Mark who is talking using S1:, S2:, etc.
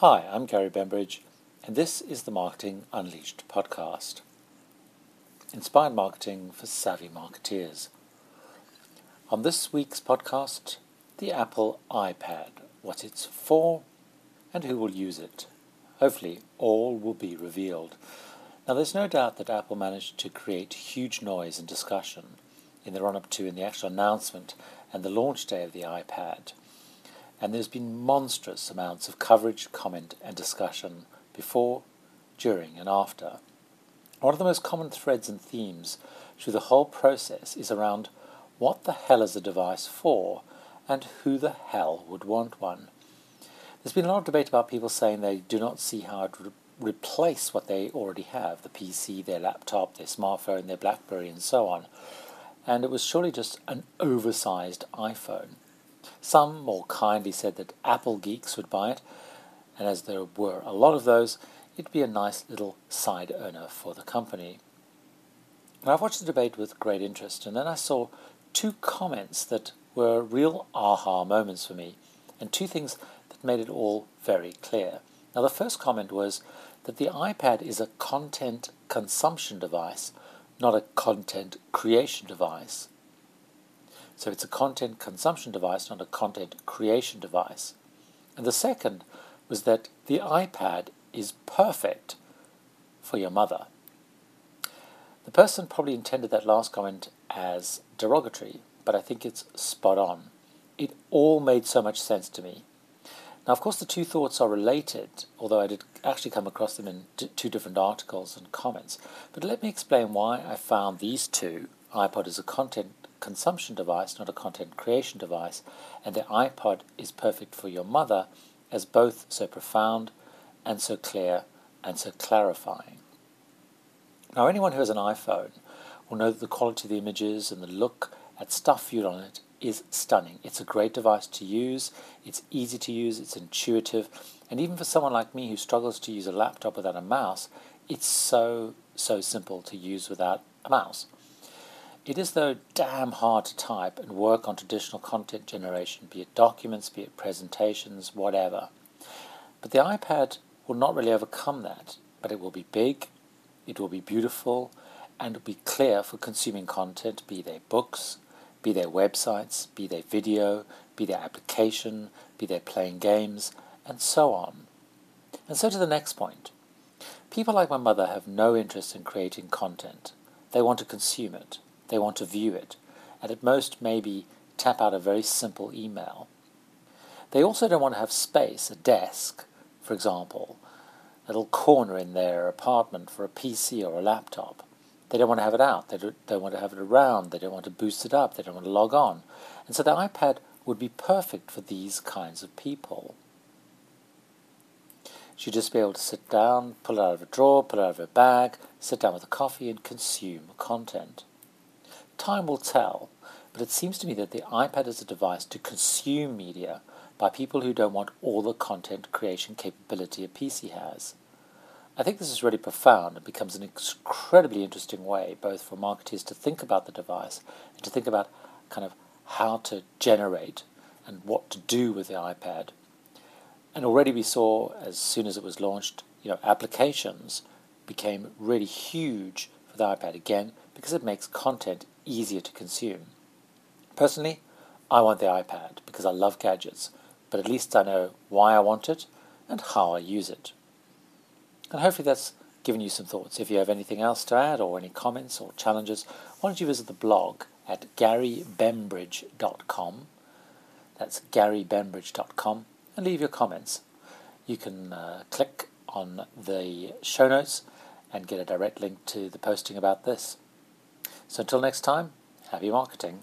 S1: Hi, I'm Gary Bembridge, and this is the Marketing Unleashed podcast. Inspired marketing for savvy marketeers. On this week's podcast, the Apple iPad, what it's for, and who will use it. Hopefully, all will be revealed. Now, there's no doubt that Apple managed to create huge noise and discussion in the run up to and the actual announcement and the launch day of the iPad and there's been monstrous amounts of coverage, comment, and discussion before, during, and after. One of the most common threads and themes through the whole process is around what the hell is a device for and who the hell would want one. There's been a lot of debate about people saying they do not see how it would replace what they already have the PC, their laptop, their smartphone, their Blackberry, and so on. And it was surely just an oversized iPhone. Some more kindly said that Apple geeks would buy it, and as there were a lot of those, it'd be a nice little side earner for the company. Now, I've watched the debate with great interest, and then I saw two comments that were real aha moments for me, and two things that made it all very clear. Now, the first comment was that the iPad is a content consumption device, not a content creation device. So it's a content consumption device, not a content creation device. And the second was that the iPad is perfect for your mother. The person probably intended that last comment as derogatory, but I think it's spot on. It all made so much sense to me. Now, of course, the two thoughts are related, although I did actually come across them in d- two different articles and comments. But let me explain why I found these two iPad as a content consumption device, not a content creation device, and the iPad is perfect for your mother as both so profound and so clear and so clarifying. Now, anyone who has an iPhone will know that the quality of the images and the look at stuff viewed on it is stunning. It's a great device to use, it's easy to use, it's intuitive, and even for someone like me who struggles to use a laptop without a mouse, it's so, so simple to use without a mouse. It is, though, damn hard to type and work on traditional content generation, be it documents, be it presentations, whatever. But the iPad will not really overcome that, but it will be big, it will be beautiful, and it will be clear for consuming content, be they books, be they websites, be they video, be they application, be they playing games, and so on. And so to the next point. People like my mother have no interest in creating content. They want to consume it. They want to view it, and at most maybe tap out a very simple email. They also don't want to have space, a desk, for example, a little corner in their apartment for a PC or a laptop. They don't want to have it out. They don't, want to have it around. They don't want to boost it up. They don't want to log on. And so the iPad would be perfect for these kinds of people. She'd just be able to sit down, pull it out of a drawer, pull it out of a bag, sit down with a coffee, and consume content. Time will tell, but it seems to me that the iPad is a device to consume media by people who don't want all the content creation capability a PC has. I think this is really profound and becomes an incredibly interesting way both for marketers to think about the device and to think about kind of how to generate and what to do with the iPad. And already we saw as soon as it was launched, you know, applications became really huge for the iPad again because it makes content easier to consume. Personally, I want the iPad because I love gadgets, but at least I know why I want it and how I use it. And hopefully that's given you some thoughts. If you have anything else to add or any comments or challenges, why don't you visit the blog at garybembridge.com. That's garybembridge.com and leave your comments. You can uh, click on the show notes and get a direct link to the posting about this. So until next time, happy marketing.